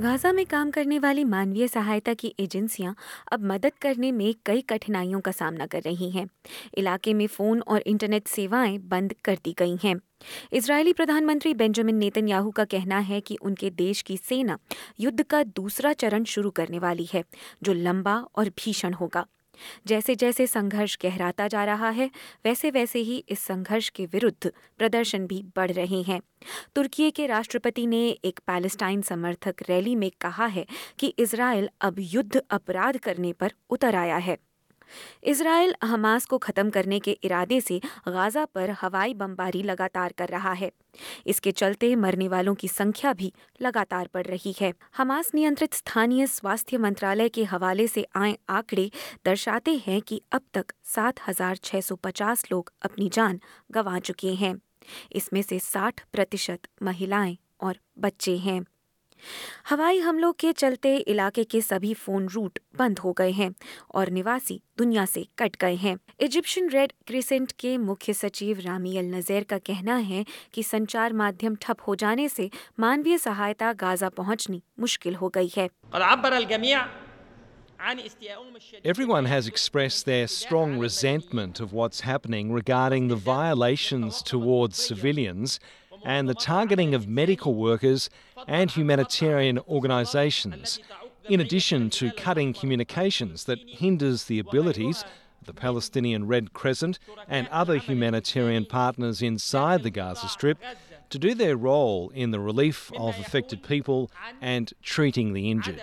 Gaza में काम करने वाली मानवीय सहायता की एजेंसियाँ अब मदद करने में कई कठिनाइयों का सामना कर रही हैं। इलाके में फ़ोन और इंटरनेट सेवाएँ बंद कर दी गई हैं। इजरायली प्रधानमंत्री बेंजामिन नेतन्याहू का कहना है कि उनके देश की सेना युद्ध का दूसरा चरण शुरू करने वाली है, जो लंबा और भीषण होगा। जैसे जैसे संघर्ष गहराता जा रहा है वैसे वैसे ही इस संघर्ष के विरुद्ध प्रदर्शन भी बढ़ रहे हैं। तुर्की के राष्ट्रपति ने एक पैलेस्टाइन समर्थक रैली में कहा है कि इसराइल अब युद्ध अपराध करने पर उतर आया है। इसराइल हमास को खत्म करने के इरादे से गाजा पर हवाई बमबारी लगातार कर रहा है। इसके चलते मरने वालों की संख्या भी लगातार बढ़ रही है। हमास नियंत्रित स्थानीय स्वास्थ्य मंत्रालय के हवाले से आए आंकड़े दर्शाते हैं कि अब तक 7,650 लोग अपनी जान गंवा चुके हैं। इसमें से 60 प्रतिशत महिलाएँ और बच्चे हैं। हवाई हमलों के चलते इलाके के सभी फ़ोन रूट बंद हो गए हैं और निवासी दुनिया से कट गए हैं। इजिप्शियन रेड क्रिसेंट के मुख्य सचिव रामियल नजैर का कहना है कि संचार माध्यम ठप हो जाने से मानवीय सहायता गाजा पहुंचनी मुश्किल हो गई है। Everyone has expressed their strong resentment of what's happening regarding the violations towards civilians and the targeting of medical workers and humanitarian organisations, in addition to cutting communications that hinders the abilities of the Palestinian Red Crescent and other humanitarian partners inside the Gaza Strip to do their role in the relief of affected people and treating the injured.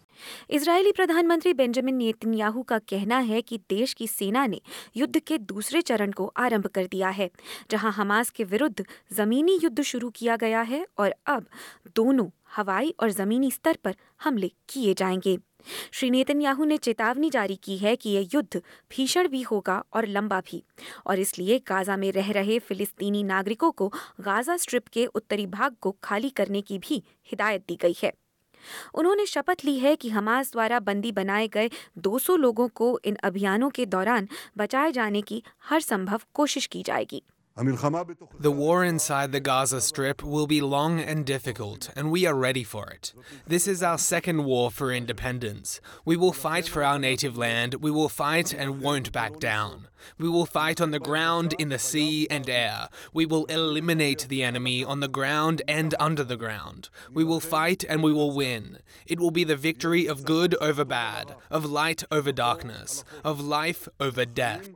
इजरायली प्रधानमंत्री Benjamin Netanyahu का कहना है कि देश की सेना ने युद्ध के दूसरे चरण को आरंभ कर दिया है, जहाँ हमास के विरुद्ध जमीनी युद्ध शुरू किया गया है और अब दोनों हवाई और जमीनी स्तर पर हमले किए जाएँगे। श्री नेतन्याहू ने चेतावनी जारी की है कि यह युद्ध भीषण भी होगा और लंबा भी, और इसलिए गाजा में रह रहे फिलिस्तीनी नागरिकों को गाजा स्ट्रिप के उत्तरी भाग को खाली करने की भी हिदायत दी गई है। उन्होंने शपथ ली है कि हमास द्वारा बंदी बनाए गए 200 लोगों को इन अभियानों के दौरान बचाए जाने की हर संभव कोशिश की जाएगी। The war inside the Gaza Strip will be long and difficult, and we are ready for it. This is our second war for independence. We will fight for our native land, we will fight and won't back down. We will fight on the ground, in the sea, and air. We will eliminate the enemy on the ground and under the ground. We will fight and we will win. It will be the victory of good over bad, of light over darkness, of life over death.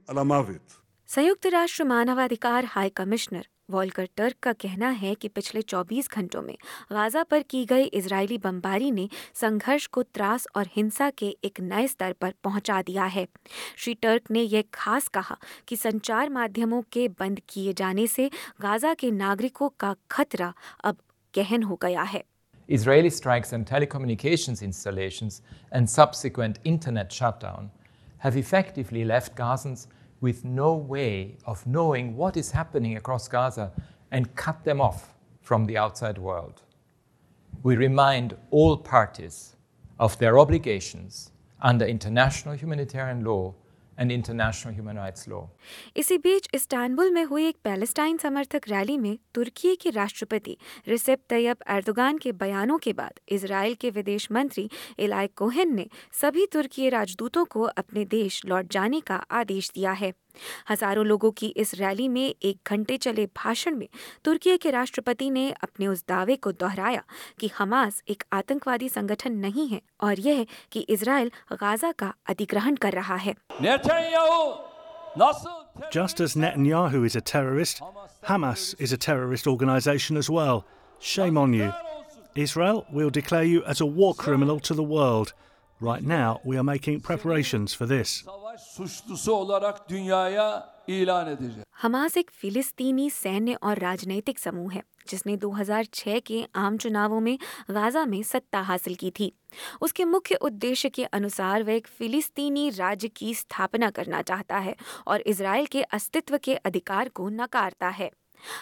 संयुक्त राष्ट्र मानवाधिकार high commissioner Volker Turk का कहना है कि पिछले 24 घंटों में गाजा पर की गई इजरायली बमबारी ने संघर्ष को त्रास और हिंसा के एक नए स्तर पर पहुँचा दिया है। श्री टर्क ने यह खास कहा कि संचार माध्यमों के बंद किए जाने से गाजा के नागरिकों का खतरा अब गहन हो गया है। Israeli strikes on telecommunications installations and subsequent internet shutdown have effectively left Gazans with no way of knowing what is happening across Gaza and cut them off from the outside world. We remind all parties of their obligations under international humanitarian law and international human rights law. इसी बीच इस्तानबुल में हुई एक Palestine समर्थक rally में तुर्की के राष्ट्रपति रिसेप Tayyip Erdogan के बयानों के बाद इसराइल के विदेश मंत्री इलाय कोहन ने सभी तुर्की राजदूतों को अपने देश लौट जाने का आदेश दिया है हज़ारों लोगों की इस रैली में एक घंटे चले भाषण में तुर्की के राष्ट्रपति ने अपने उस दावे को दोहराया कि हमास एक आतंकवादी संगठन नहीं है और यह कि इसराइल गाजा का अधिग्रहण कर रहा है Just as Netanyahu is a terrorist, Hamas is a terrorist organisation as well. Shame on you. Israel will declare you as a war criminal to the world. Right now, we are making preparations for this. Suçlusu olarak dünyaya ilan edeceğiz. Hamas एक फिलिस्तीनी सैन्य और राजनैतिक समूह है जिसने 2006 के आम चुनावों में गाजा में सत्ता हासिल की थी। उसके मुख्य उद्देश्य के अनुसार वह एक फिलिस्तीनी राज्य की स्थापना करना चाहता है और इसराइल के अस्तित्व के अधिकार को नकारता है।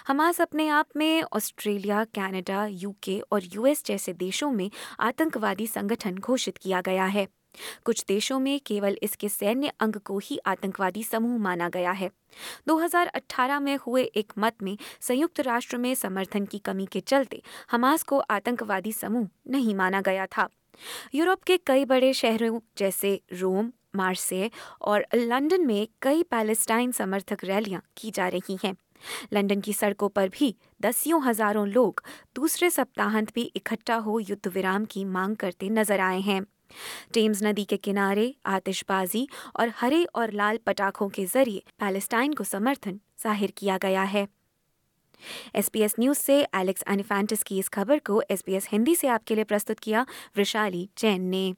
हमास अपने आप में ऑस्ट्रेलिया कनाडा, यूके और यूएस जैसे देशों में आतंकवादी संगठन घोषित किया गया है। कुछ देशों में केवल इसके सैन्य अंग को ही आतंकवादी समूह माना गया है। 2018 में हुए एक मत में संयुक्त राष्ट्र में समर्थन की कमी के चलते हमास को आतंकवादी समूह नहीं माना गया था। यूरोप के कई बड़े शहरों जैसे रोम मार्से और लंदन में कई पैलेस्टाइन समर्थक रैलियाँ की जा रही हैं। लंदन की सड़कों पर भी दसियों हज़ारों लोग दूसरे सप्ताहांत भी इकट्ठा हो युद्ध विराम की मांग करते नज़र आए हैं। टेम्स नदी के किनारे आतिशबाजी और हरे और लाल पटाखों के ज़रिए पैलेस्टाइन को समर्थन ज़ाहिर किया गया है। एसपीएस न्यूज़ से एलेक्स एनिफेंटिस की इस खबर को एसपीएस हिंदी से आपके लिए प्रस्तुत किया वृशाली जैन ने।